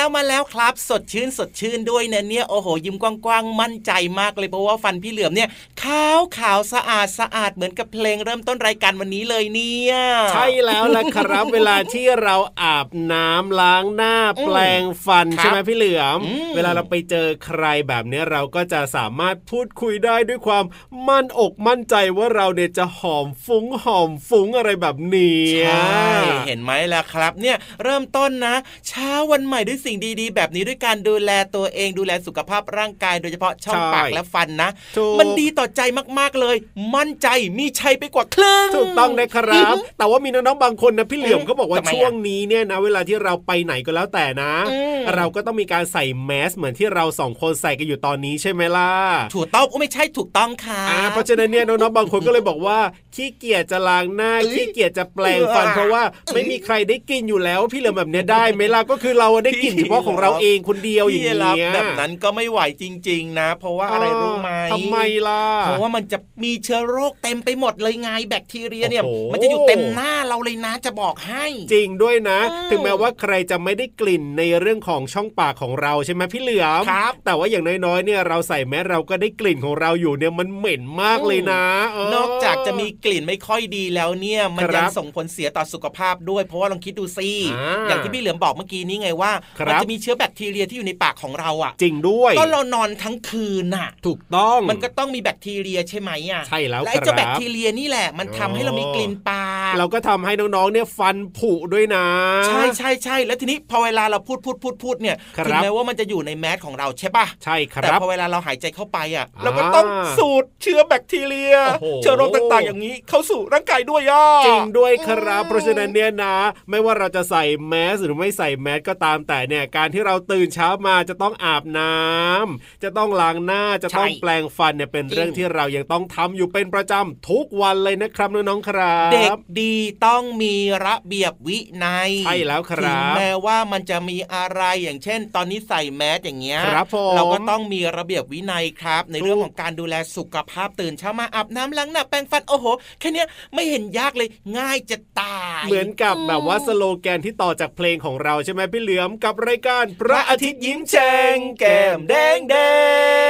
แล้วมาแล้วมาแล้วครับ สดชื่นสดชื่นด้วยนะเนี่ยโอ้โหยิ้มกว้างๆมั่นใจมากเลยเพราะว่าฟันพี่เหลือมเนี่ยขาวขาวสะอาดสะอาดเหมือนกับเพลงเริ่มต้นรายการวันนี้เลยเนี่ยใช่แล้วล่ะครับ เวลาที่เราอาบน้ำล้างหน้าอืมแปลงฟันครับใช่ไหมพี่เหลือมอืมเวลาเราไปเจอใครแบบนี้เราก็จะสามารถพูดคุยได้ด้วยความมั่นอกมั่นใจว่าเราเนี่ยจะหอมฟุ้งหอมฟุ้งอะไรแบบนี้ใช่เห็นไหมล่ะครับ เนี่ยเริ่มต้นนะ เช้าวันใหม่ด้วยสิ่งดีๆ แบบนี้ด้วยการดูแลตัวเองดูแลสุขภาพร่างกาย โดยเฉพาะช่องปากและฟันนะถูกมันดีต่อใจมากๆเลย มั่นใจมีชัยไปกว่าครึ่งถูกต้องนะครับ แต่ว่ามีน้องๆบางคนนะพี่เหลือมอืมก็บอกว่าทำไมอะช่วงนี้เนี่ยนะ เวลาที่เราไปไหนก็แล้วแต่นะอืมเราก็ต้องมีการใส่แมสเหมือนที่เราสองคนใส่กันอยู่ตอนนี้ใช่ไหมล่ะถูกต้องโอ้ไม่ใช่ถูกต้องค่ะอ่าเพราะฉะนั้นเนี่ยน้องๆบางคนก็เลยบอกว่าขี้เกียจจะล้างหน้าเอ้ยขี้เกียจจะแปลงฟันเออเพราะว่าไม่มีใครได้กินอยู่แล้ว พี่เหลือมแบบเนี้ยได้ไหมล่ะก็คือเราได้กินพี่เฉพาะของเราเองคนเดียวอย่างพี่เงี้รับยแบบนั้นก็ไม่ไหวจริง ๆ นะ เพราะว่าอะไรรู้ไหมทำไมล่ะเพราะว่ามันจะมีเชื้อโรคเต็มไปหมดเลยไงแบคทีเรียเนี่ยโอ้โหมันจะอยู่เต็มหน้าเราเลยนะจะบอกให้ จริงด้วยนะอืมถึงแม้ว่าใครจะไม่ได้กลิ่นในเรื่องของช่องปากของเราใช่ไหมพี่เหลือมครับ แต่ว่าอย่างน้อยๆเนี่ยเราใส่แมสเราก็ได้กลิ่นของเราอยู่เนี่ยมันเหม็นมากเลยนะเนอกจากจะมีกลิ่นไม่ค่อยดีแล้วเนี่ยมันครับยังส่งผลเสียต่อสุขภาพด้วย เพราะว่าลองคิดดูสิอ่าอย่างที่พี่เหลือมบอกเมื่อกี้นี้ไงว่าครับมัจะมีเชื้อแบคทีเรียที่อยู่ในปากของเราอะ จริงด้วย ก็เรานอนทั้งคืนน่ะ ถูกต้องมันก็ต้องมีแบคทีเรียใช่ไหมอะใช่แล้วและไอ้เจ้าครับแบคทีเรียนี่แหละ มันทำให้เรามีกลิ่นปาก เราก็ทำให้น้องๆเนี่ยฟันผุด้วยนะ ใช่ใช่ใช่แล้วทีนี้พอเวลาเราพูดพูดพูดพูดเนี่ยครับถึงแม้ว่ามันจะอยู่ในแมสของเราใช่ปะใช่คแต่รับพอเวลาเราหายใจเข้าไปอะอ่าเราก็ต้องสูดเชื้อแบคทีเรียโอ้โหเชื้อโรคต่างๆ อย่างนี้เข้าสู่ร่างกายด้วยอะจริงด้วยครับเพราะฉะนั้นเนี่ยนะ ไม่ว่าเราจะใส่แมสหรือไม่ใส่แมสก็ตามแต่เนี่ยการที่เราตื่นเช้ามาจะต้องอาบน้ำจะต้องล้างหน้าจะต้องใช่แปลงฟันเนี่ยเป็นเรื่องจริงที่เรายังต้องทำอยู่เป็นประจำทุกวันเลยนะครับน้องๆครับ เด็กดีต้องมีระเบียบวินัยใช่แล้วครับถึงแม้ว่ามันจะมีอะไรอย่างเช่น ตอนนี้ใส่แมสอย่างเงี้ยครับผมเราก็ต้องมีระเบียบวินัยครับ ในเรื่องของการดูแลสุขภาพตื่นเช้ามาอาบน้ำล้างหน้าแปรงฟันโอ้โหแค่เนี้ยไม่เห็นยากเลยง่ายจะตาย เหมือนกับแบบว่าสโลแกนที่ต่อจากเพลงของเราใช่ไหมพี่เหลือมกับรายการพระอาทิตย์ยิ้มแฉ่งแก้มแดงแดงแล้ว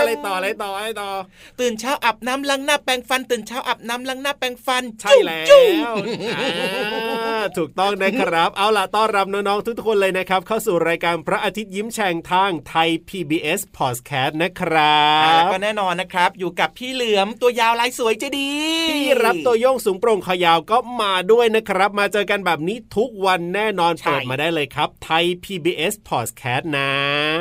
อะไรต่ออะไรต่ออะไรต่อ ตื่นเช้าอาบน้ำล้างหน้าแปรงฟัน ตื่นเช้าอาบน้ำล้างหน้าแปรงฟัน ใช่แล้วจุ๊บอ่าถูกต้องนะครับ เอาล่ะต้อนรับน้องๆทุกๆคนเลยนะครับ เข้าสู่รายการพระอาทิตย์ยิ้มแฉ่งทางไทย PBS Podcast นะครัอ่าแล้วบก็แน่นอนนะครับ อยู่กับพี่เหลือมตัวยาวลายสวยใจะดีพี่รับตัวโยงสูงโปร่งขอยาวก็มาด้วยนะครับ มาเจอกันแบบนี้ทุกวันแน่นอนใช่เปิดมาได้เลยครับไทย PBS Podcast นะ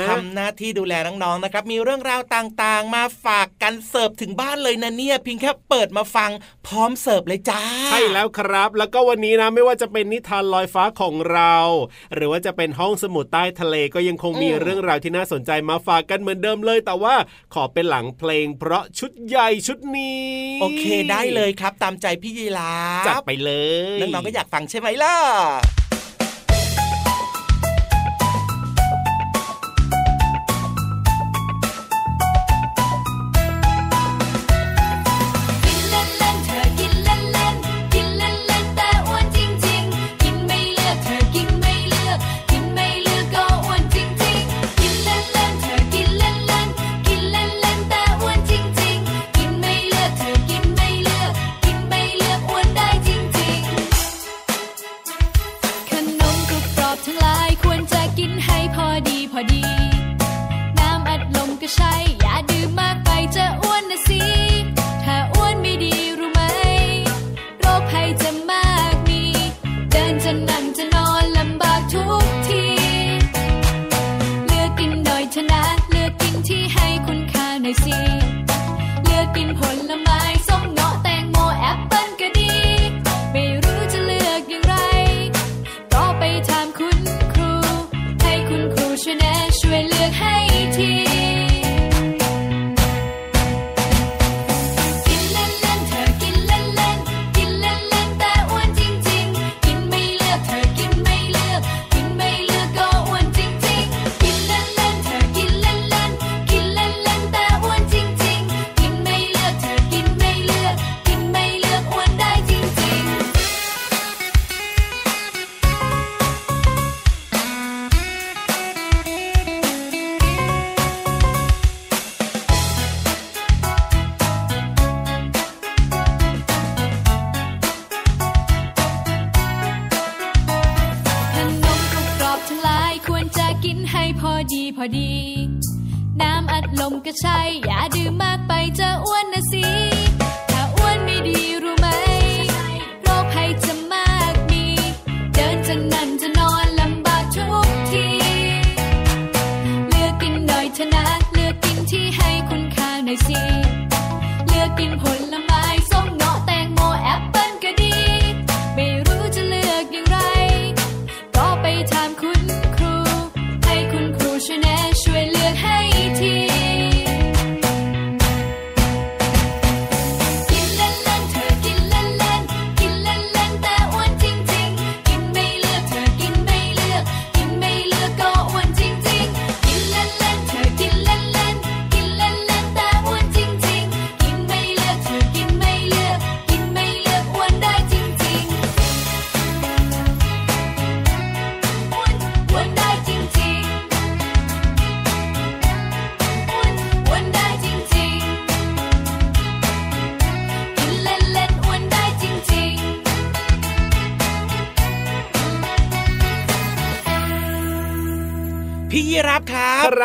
ทำหน้าที่ดูแลน้องๆนะครับ มีเรื่องราวต่ต่างๆ มาฝากกันเสิร์ฟถึงบ้านเลยนะเนี่ยเพียงแค่เปิดมาฟังพร้อมเสิร์ฟเลยจ้า ใช่แล้วครับ แล้วก็วันนี้นะไม่ว่าจะเป็นนิทานลอยฟ้าของเรา หรือว่าจะเป็นห้องสมุดใต้ทะเลก็ยังคงมีอืมเรื่องราวที่น่าสนใจมาฝากกันเหมือนเดิมเลย แต่ว่าขอเป็นหลังเพลง เพราะชุดใหญ่ชุดนี้ โอเคได้เลยครับ ตามใจพี่ยีราฟจัดไปเลยน้องๆก็อยากฟังใช่ไหมล่ะ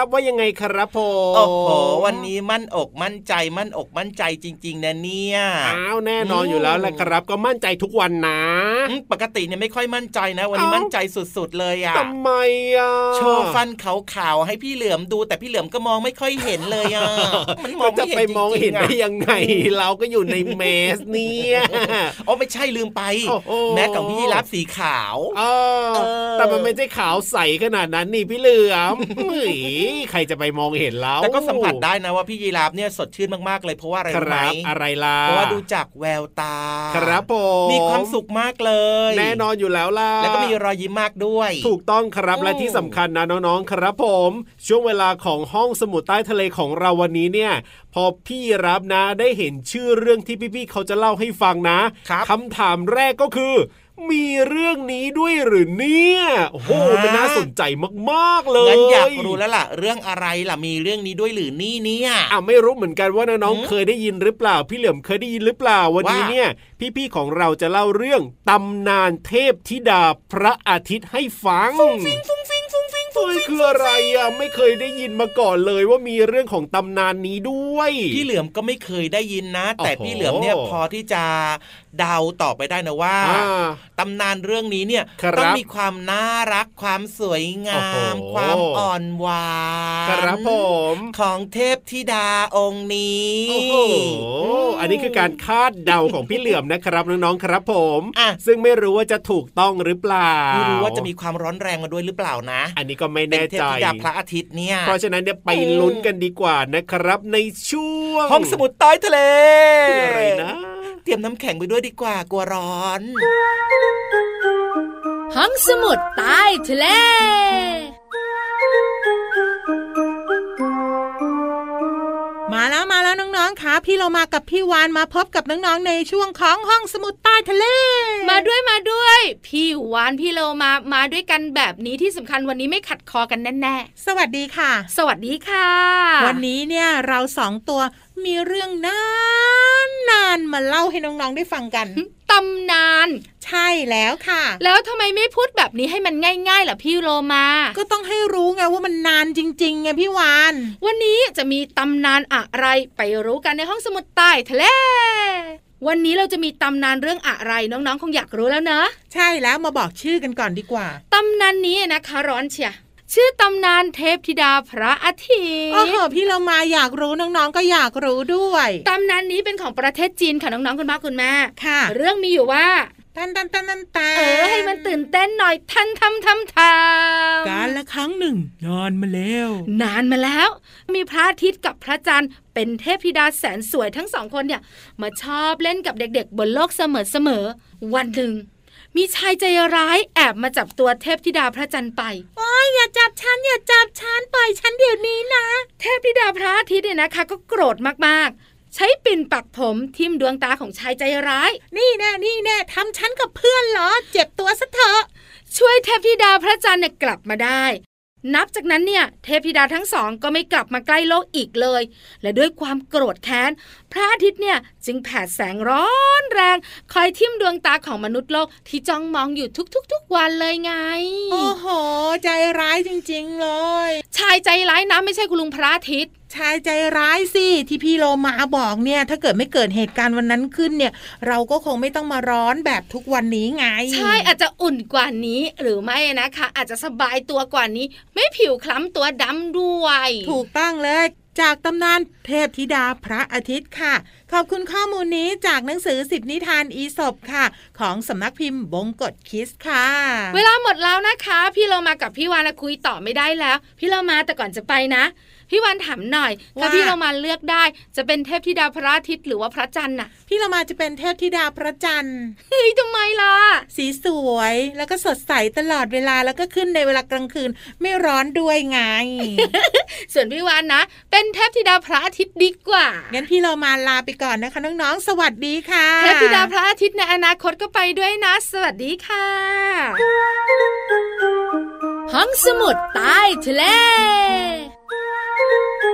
ครับครับว่ายังไงครับผมโอ้โหวันนี้มั่นอกมั่นใจมั่นอกมั่นใจจริง ๆ นะเนี่ยอ้าวแน่นอนอยู่แล้วแหละครับ ก็มั่นใจทุกวันนะอืมปกติเนี่ยไม่ค่อยมั่นใจนะ วันนี้เอ้ามั่นใจสุดๆเลยอะทำไมอะโชว์ฟันขาวๆให้พี่เหลือมดู แต่พี่เหลือมก็มองไม่ค่อยเห็นเลยอะมันมก็องจะไม่เห็นไปมองเห็นจริได้ๆะยังไง เราก็อยู่ในเมสเนี่ยอ๋อไม่ใช่ลืมไปโอ้โหแม็กของพี่ยีรับสีขาวเออเออแต่มันไม่ใช่ขาวใสขนาดนั้นนี่พี่เหลือมเฮ้ยใครจะไปมองเห็นแล้วแต่ก็สัมผัสได้นะว่าพี่ยีราฟเนี่ยสดชื่นมากๆเลยเพราะว่าอะไรครู้ไหมรับอะไรล่ะเพราะว่าดูจากแววตา ครับผมมีความสุขมากเลย แน่นอนอยู่แล้วล่ะแล้วก็มีรอยยิ้มมากด้วย ถูกต้องครับอืมและที่สำคัญนะน้องๆครับผม ช่วงเวลาของห้องสมุดใต้ทะเลของเราวันนี้เนี่ย พอพี่รับนะได้เห็นชื่อเรื่องที่พี่ๆเขาจะเล่าให้ฟังนะครับคำถามแรกก็คือ มีเรื่องนี้ด้วยหรือเนี่ยโอ้โหมันน่าสนใจมากๆเลยงั้นอยากรู้แล้วล่ะ เรื่องอะไรล่ะมีเรื่องนี้ด้วยหรือนี่เนี่ยอะไม่รู้เหมือนกันว่าน้องหืมๆเคยได้ยินหรือเปล่า พี่เหลิมเคยได้ยินหรือเปล่าวันนี้ว่าเนี่ย พี่ๆของเราจะเล่าเรื่องตำนานเทพธิดาพระอาทิตย์ให้ฟังฟุ้งฟิงฟุ้งฟิงฟุ้งฟิง เฮ้ยคืออะไรอะไม่เคยได้ยินมาก่อนเลยว่ามีเรื่องของตำนานนี้ด้วย พี่เหลือมก็ไม่เคยได้ยินนะ แต่โอ้โหพี่เหลือมเนี่ยพอที่จะ เดาต่อไปได้นะว่าอ่าตำนานเรื่องนี้เนี่ยครับต้องมีความน่ารักความสวยงามโอ้โหความอ่อนหวานครับผมของเทพธิดาองค์นี้โอ้โหอันนี้คือการคาดเดาของพี่เหลือมนะครับน้องๆครับผมอะซึ่งไม่รู้ว่าจะถูกต้องหรือเปล่าไม่รู้ว่าจะมีความร้อนแรงมาด้วยหรือเปล่านะ อันนี้ก็ไม่เป็นแน่เทพใจธิดาพระอาทิตย์เนี่ยเพราะฉะนั้นเนี่ยไปลุ้นกันดีกว่านะครับในช่วงห้องสมุดใต้ทะเลคืออะไรนะ เตรียมน้ำแข็งไปด้วยดีกว่ากลัวร้อน ห้องสมุดใต้ทะเลมาแล้วมาแล้วน้องๆ ค่ะ พี่เรามากับพี่วานมาพบกับน้องๆ ในช่วงของห้องสมุดใต้ทะเล มาด้วยมาด้วย พี่วานพี่โลมามาด้วยกันแบบนี้ที่สำคัญวันนี้ไม่ขัดคอกันแน่สวัสดีค่ะๆสวัสดีค่ะ วันนี้เนี่ยเราสองตัว มีเรื่องนานนานๆมาเล่าให้น้องๆได้ฟังกันตำนาน ใช่แล้วค่ะ แล้วทำไมไม่พูดแบบนี้ให้มันง่ายๆล่ะพี่โลมา ก็ต้องให้รู้ไงว่ามันนานจริงๆไงพี่วาน วันนี้จะมีตำนานอะไรไปรู้กันในห้องสมุดใต้ทะเลวันนี้เราจะมีตำนานเรื่องอะไรน้องๆ คงอยากรู้แล้วเนอะใช่แล้วมาบอกชื่อกันก่อนดีกว่า ตำนานนี้นะคะร้อนเชีย ชื่อตำนานเทพธิดาพระอาทิตโอ้โหย์พี่เรามาอยากรู้น้องๆก็อยากรู้ด้วยตำนานนี้เป็นของประเทศจีนค่ะน้องๆคุณพ่อคุณแม่ค่ะ เรื่องมีอยู่ว่าตันตันตันตันตันเออให้มันตื่นเต้นหน่อยทันทำทำทำการละครั้งหนึ่งนอนมาแล้ว นานมาแล้ว มีพระอาทิตย์กับพระจันทร์เป็นเทพธิดาแสนสวยทั้งสองคนเนี่ย มาชอบเล่นกับเด็กๆ บนโลกเสมอๆวันหนึ่ง มีชายใจร้ายแอบมาจับตัวเทพธิดาพระจันทร์ไปโอ้ยอย่าจับฉันอย่าจับฉันปล่อยฉันเดี๋ยวนี้นะ เทพธิดาพระอาทิตย์เนี่ยนะคะ ก็โกรธมากๆ ใช้ปิ่นปักผมทิ่มดวงตาของชายใจร้าย นี่แน่นี่แน่ทำฉันกับเพื่อนเหรอ เจ็บตัวซะเถอะช่วยเทพธิดาพระจันทร์เนี่ยกลับมาได้ นับจากนั้นเนี่ยเทพธิดาทั้งสองก็ไม่กลับมาใกล้โลกอีกเลย และด้วยความโกรธแค้น พระอาทิตย์เนี่ยจึงแผดแสงร้อนแรง คอยทิ่มดวงตาของมนุษย์โลกที่จ้องมองอยู่ทุกๆ ๆ วันเลยไง โอ้โห ใจร้ายจริงๆเลย ชายใจร้ายนะไม่ใช่คุณลุงพระอาทิตย์ ชายใจร้ายสิที่พี่โลมาบอกเนี่ย ถ้าเกิดไม่เกิดเหตุการณ์วันนั้นขึ้นเนี่ย เราก็คงไม่ต้องมาร้อนแบบทุกวันนี้ไง ใช่อาจจะอุ่นกว่านี้หรือไม่นะคะ อาจจะสบายตัวกว่านี้ ไม่ผิวคล้ำตัวดำด้วย ถูกต้องเลยจากตำนานเทพธิดาพระอาทิตย์ค่ะ ขอบคุณข้อมูลนี้จากหนังสือสิบนิทานอีสบค่ะ ของสำนักพิมพ์บงกฎคิสค่ะ เวลาหมดแล้วนะคะ พี่เรามากับพี่วานคุยต่อไม่ได้แล้ว พี่เรามาแต่ก่อนจะไปนะ พี่วานถามหน่อยถ้าว่าพี่เรามาเลือกได้ จะเป็นเทพธิดาพระอาทิตย์หรือว่าพระจันทร์น่ะ พี่เรามาจะเป็นเทพธิดาพระจันทร์เฮ้ยทำไมล่ะ สีสวยแล้วก็สดใสตลอดเวลาแล้วก็ขึ้นในเวลากลางคืนไม่ร้อนด้วยไง ส่วนพี่วานนะ เป็นเทพธิดาพระอาทิตย์ดีกว่างั้นพี่เรามาลาไปก่อนนะคะน้องๆสวัสดีค่ะเทพธิดาพระอาทิตย์ในอนาคตก็ไปด้วยนะ สวัสดีค่ะห้องสมุดใต้ทะเล thank you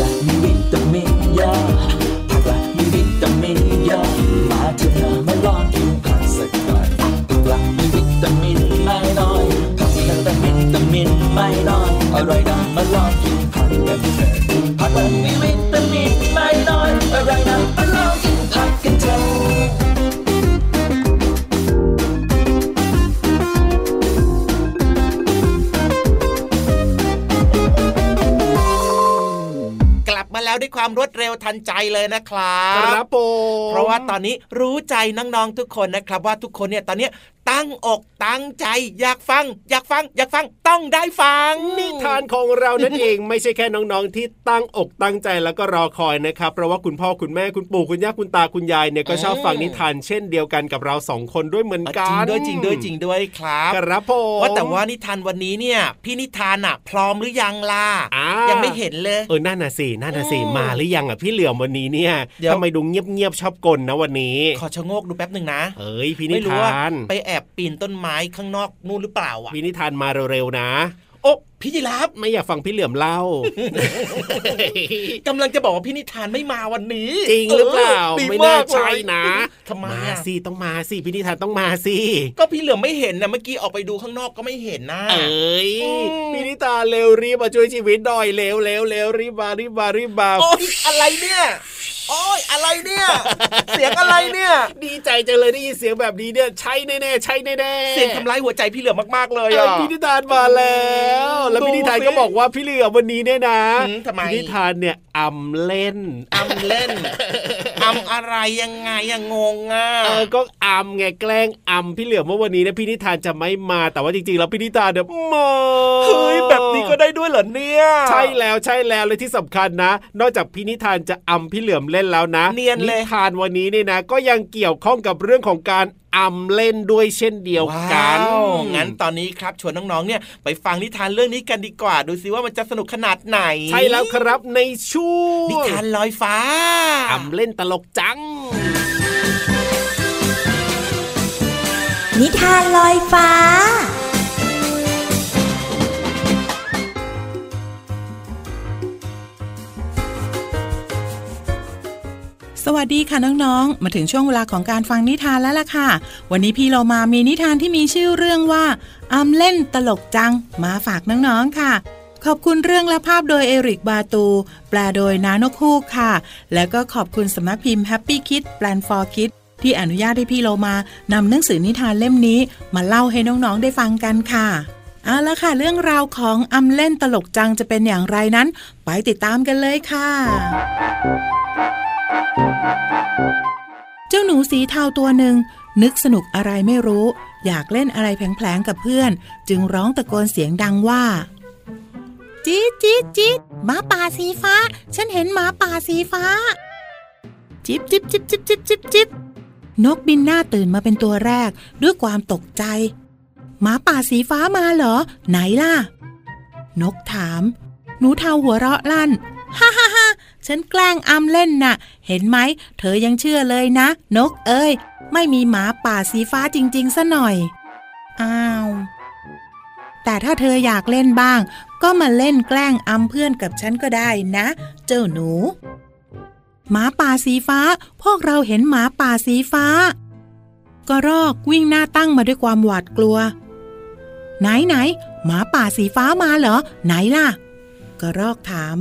ผักละมีวิตามินเยอะผักละมีวิตามินเยอะมาเถอะนะมาลองกินผักสักหน่อยผักละมีวิตามินไม่น้อยผักละแต่วิตามินไม่น้อยอร่อยนะมาลองกินผักกันเถอะผักละมีวิต ความรวดเร็วทันใจเลยนะครับครับผมเพราะว่าตอนนี้รู้ใจน้องๆทุกคนนะครับ ว่าทุกคนเนี่ยตอนเนี้ย ตั้งอกตั้งใจ อยากฟัง อยากฟัง อยากฟังต้องได้ฟัง นิทานของเรานั่นเองไม่ใช่แค่น้องๆ ที่ตั้งอกตั้งใจแล้วก็รอคอยนะครับเพราะว่าคุณพ่อคุณแม่คุณปู่คุณย่าคุณตาคุณยายเนี่ยก็ชอบฟังนิทานเช่นเดียวกันกับเราสองคนด้วยเหมือนกัจริงนด้วยจริงด้วยจริงด้วยครับครับผมว่าแต่ว่านิทานวันนี้เนี่ย พี่นิทานอะ พร้อมหรือยังล่ะอ่ายังไม่เห็นเลยเออนั่นน่ะสินั่นน่ะสิอืมมาหรือยังอะพี่เหลือมวันนี้เนี่ยเดี๋ยวทำไมดูเงียบๆชอบกลนะวันนี้ ขอชะโงกดูแป๊บหนึ่งนะเอ้ยพี่นิไม่รู้ว่าทานไปแอบปีนต้นไม้ข้างนอกนู่นหรือเปล่าอะพี่นิทานมาเร็วๆนะ โอ้พี่ยีรับไม่อยากฟังพี่เหลือมเล่ากำลังจะบอกว่าพี่นิทานไม่มาวันนี้ จริงหรือเปล่าดีไม่น่ามกเลยใช่นะทำไมมาอะสิต้องมาสิพี่นิทานต้องมาสิก็พี่เหลือมไม่เห็นนะเมื่อกี้ออกไปดูข้างนอกก็ไม่เห็นนะเอ้ยอืมพี่นิทานเร็วรีบมาช่วยชีวิตหน่อยเร็วเร็วเร็วรีบมารีบมารีบมาโอ้ยอะไรเนี่ย โอ้ยอะไรเนี่ย เสียงอะไรเนี่ย ดีใจจังเลยได้ยินเสียงแบบนี้เนี่ยใช่แน่ๆใช่แน่ๆเสียงทำร้ายหัวใจพี่เหลือมมากๆเลยเอ้อะยพี่นิทานมาแล้ว แล้วดูพี่นิทานสิก็บอกว่าพี่เหลือมวันนี้เนี่ยนะอืมทำไมพี่นิทานเนี่ยอำเล่นอำเล่น อำอะไรยังไงยังงงอะเออก็อำไงแกล้งอำพี่เหลือมว่าวันนี้เนี่ยพี่นิทานจะไม่มาแต่ว่าจริงๆแล้วพี่นิทานเนี่ยมาเฮ้ยแบบนี้ก็ได้ด้วยเหรอเนี่ยใช่แล้วใช่แล้วเลยที่สำคัญนะ นอกจากพี่นิทานจะอำพี่เหลือมเล่นแล้วนะเนียนเลยทานวันนี้เนี่ยนะ ก็ยังเกี่ยวข้องกับเรื่องของการอำเล่นด้วยเช่นเดียวกันว้าวงั้นตอนนี้ครับชวนน้องๆ เนี่ยไปฟังนิทานเรื่องนี้กันดีกว่า ดูซิว่ามันจะสนุกขนาดไหน ใช่แล้วครับในช่วงนิทานลอยฟ้าอำเล่นตลกจัง นิทานลอยฟ้า สวัสดีค่ะน้องๆ มาถึงช่วงเวลาของการฟังนิทานแล้วล่ะค่ะ วันนี้พี่เรามามีนิทานที่มีชื่อเรื่องว่าอำเล่นตลกจัง มาฝากน้องๆค่ะ ขอบคุณเรื่องและภาพโดยเอริกบาตู แปลโดยนานกฮูกค่ะ แล้วก็ขอบคุณสำนักพิมพ์ Happy Kid Plan for Kids ที่อนุญาตให้พี่เรามานำหนังสือนิทานเล่มนี้ มาเล่าให้น้องๆได้ฟังกันค่ะเอาละค่ะ เรื่องราวของอำเล่นตลกจังจะเป็นอย่างไรนั้น ไปติดตามกันเลยค่ะ เจ้าหนูสีเทาตัวหนึ่ง นึกสนุกอะไรไม่รู้ อยากเล่นอะไรแผลงๆกับเพื่อน จึงร้องตะโกนเสียงดังว่า จี๊ดจี๊ดจี๊ดหมาป่าสีฟ้า ฉันเห็นหมาป่าสีฟ้า จิบจิบจิบจิบจิบจิบจิบนกบินหน้าตื่นมาเป็นตัวแรก ด้วยความตกใจ หมาป่าสีฟ้ามาเหรอ ไหนล่ะ นกถาม หนูเทาหัวเราะลั่นฮ่าฮ่าฮ่าฉันแกล้งอำเล่นน่ะ เห็นไหม เธอยังเชื่อเลยนะ นกเอ้ย ไม่มีหมาป่าสีฟ้าจริง ๆ ซะหน่อย อ้าว แต่ถ้าเธออยากเล่นบ้าง ก็มาเล่นแกล้งอำเพื่อนกับฉันก็ได้นะ เจ้าหนู หมาป่าสีฟ้า พวกเราเห็นหมาป่าสีฟ้าก็รอกวิ่งหน้าตั้งมาด้วยความหวาดกลัว ไหนไหนหมาป่าสีฟ้ามาเหรอ ไหนล่ะ กระรอกถาม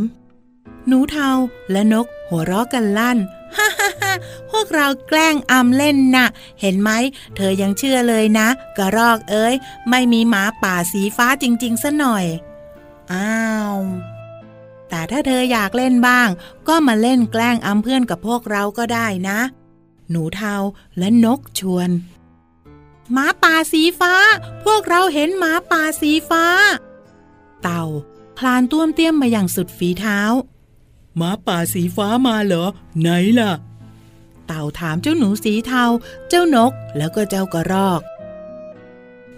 หนูเทาและนกหัวเราะกันลั่น ฮ่าฮ่า พวกเราแกล้งอำเล่นนะ่ะ เห็นไหม เธอยังเชื่อเลยนะ กระรอกเอ้ย ไม่มีหมาป่าสีฟ้าจริงๆซะหน่อย อ้าวแต่ถ้าเธออยากเล่นบ้าง ก็มาเล่นแกล้งอำเพื่อนกับพวกเราก็ได้นะ หนูเทาและนกชวนหมาป่าสีฟ้า พวกเราเห็นหมาป่าสีฟ้า เต่า คลานต้วมเตี้ยมมาอย่างสุดฝีเท้าหมาป่าสีฟ้ามาเหรอ ไหนล่ะ เต่าถามเจ้าหนูสีเทา เจ้านกแล้วก็เจ้ากระรอก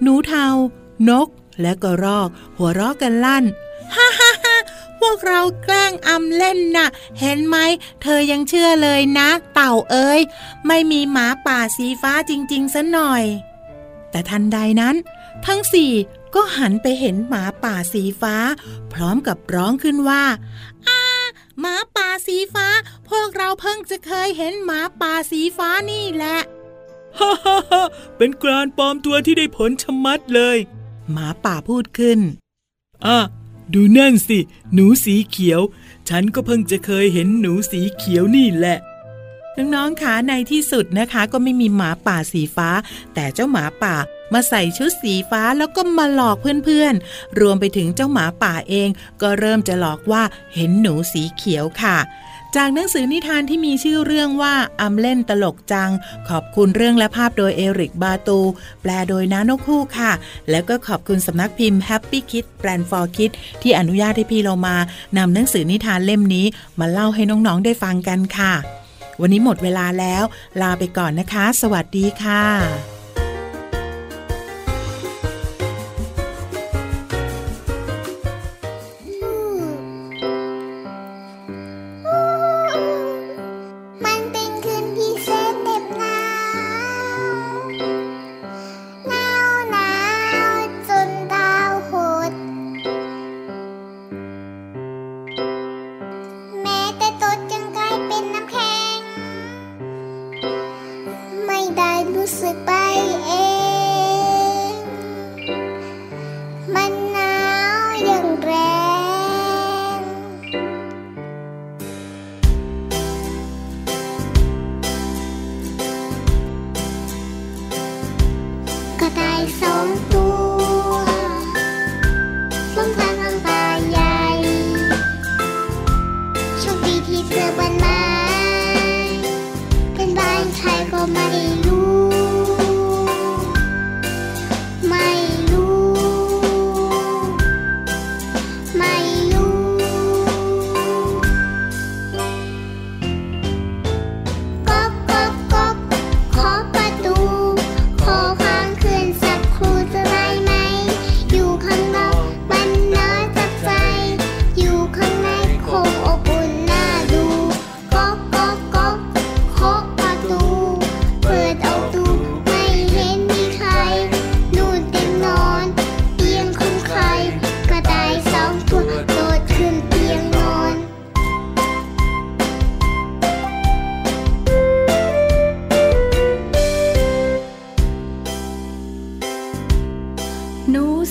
หนูเทา นกและกระรอก หัวเราะกันลั่น ฮ่าฮ่าฮ่าพวกเราแกล้งอำเล่นนะ่ะ เห็นไหม เธอยังเชื่อเลยนะ เต่าเอ้ย ไม่มีหมาป่าสีฟ้าจริงๆซะหน่อย แต่ทันใดนั้น ทั้งสี่ ก็หันไปเห็นหมาป่าสีฟ้า พร้อมกับร้องขึ้นว่าอาหมาป่าสีฟ้า พวกเราเพิ่งจะเคยเห็นหมาป่าสีฟ้านี่แหละฮ่าฮ่าฮ่าเป็นการปลอมตัวที่ได้ผลชะมัดเลย หมาป่าพูดขึ้นอะดูนั่นสิ หนูสีเขียว ฉันก็เพิ่งจะเคยเห็นหนูสีเขียวนี่แหละ น้องๆคะในที่สุดนะคะก็ไม่มีหมาป่าสีฟ้า แต่เจ้าหมาป่ามาใส่ชุดสีฟ้าแล้วก็มาหลอกเพื่อนๆ รวมไปถึงเจ้าหมาป่าเอง ก็เริ่มจะหลอกว่าเห็นหนูสีเขียวค่ะ จากหนังสือนิทานที่มีชื่อเรื่องว่าอำเล่นตลกจัง ขอบคุณเรื่องและภาพโดยเอริกบาตู แปลโดยน้านกคู่ค่ะ แล้วก็ขอบคุณสำนักพิมพ์ Happy Kid Brand for Kids ที่อนุญาตให้พี่เรามานำหนังสือนิทานเล่มนี้มาเล่าให้น้องๆได้ฟังกันค่ะ วันนี้หมดเวลาแล้ว ลาไปก่อนนะคะ สวัสดีค่ะ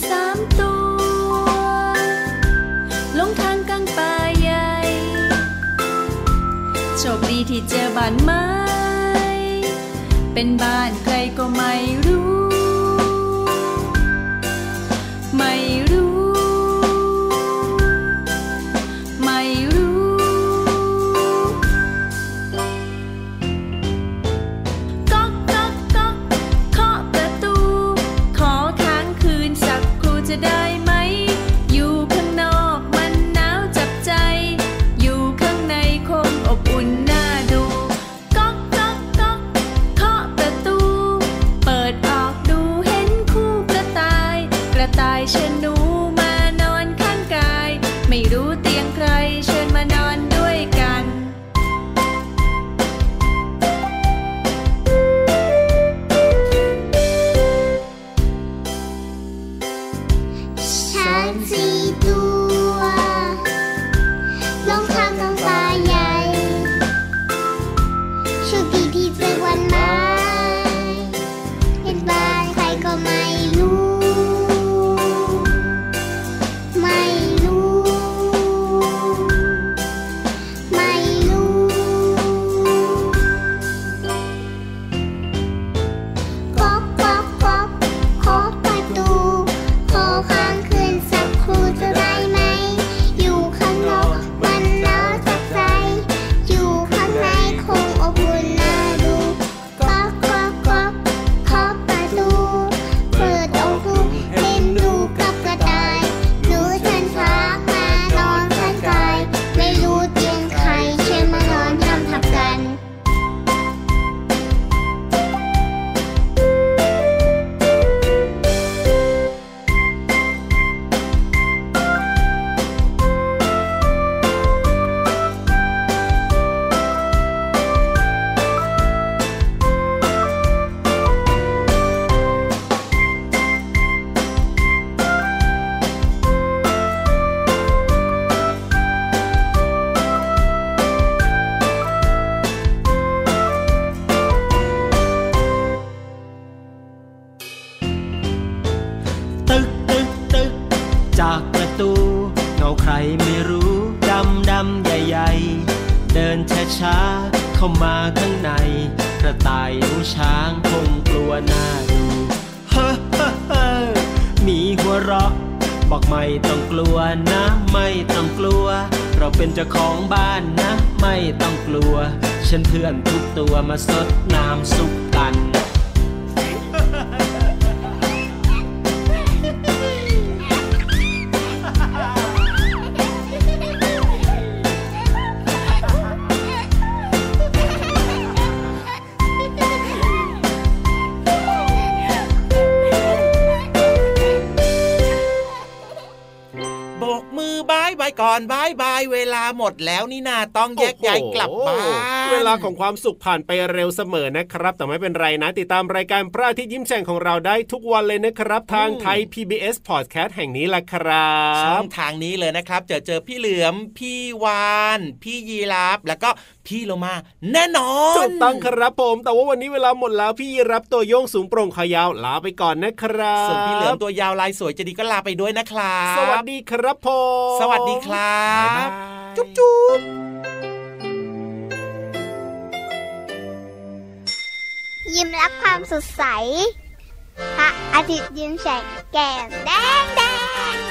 สามตัว ลงทางกลางป่าใหญ่ โชคดีที่เจอบ้านไม้ เป็นบ้านใครก็ไม่รู้ไม่าใครไม่รู้ดำดำใหญ่ๆ เดินช้าๆเข้ามาข้างใน กระต่ายหูช้างคงกลัวหน้าดูเฮ้อมีหัวเราะ บอกไม่ต้องกลัวนะ ไม่ต้องกลัว เราเป็นเจ้าของบ้านนะ ไม่ต้องกลัว ฉันเพื่อนทุกตัวมาสดน้ำซุปกั โบกมือบายบายก่อนบายบายเวลาหมดแล้วนี่นาต้องแยกย้ายกลับบ้านเวลาของความสุขผ่านไปเร็วเสมอนะครับ แต่ไม่เป็นไรนะ ติดตามรายการพระอาทิตย์ยิ้มแฉ่งของเราได้ทุกวันเลยนะครับ ทางไทย PBS Podcast แห่งนี้แหละครับ ช่องทางนี้เลยนะครับ เจอเจอพี่เหลือมพี่วาน พี่ยีราฟแล้วก็พี่โลมาแน่นอนถูกต้องครับผม แต่ว่าวันนี้เวลาหมดแล้วพี่ยีราฟตัวโย่งสูงโปร่งขายาวลาไปก่อนนะครับส่วนพี่เหลือมตัวยาวลายสวยจะดีก็ลาไปด้วยนะครับ สวัสดีครับผมสวัสดีครับบ๊ายบายจุ๊บจุ๊บยิ้มรับความสดใสพระอาทิตย์ยิ้มแฉกแก้มแดงแดง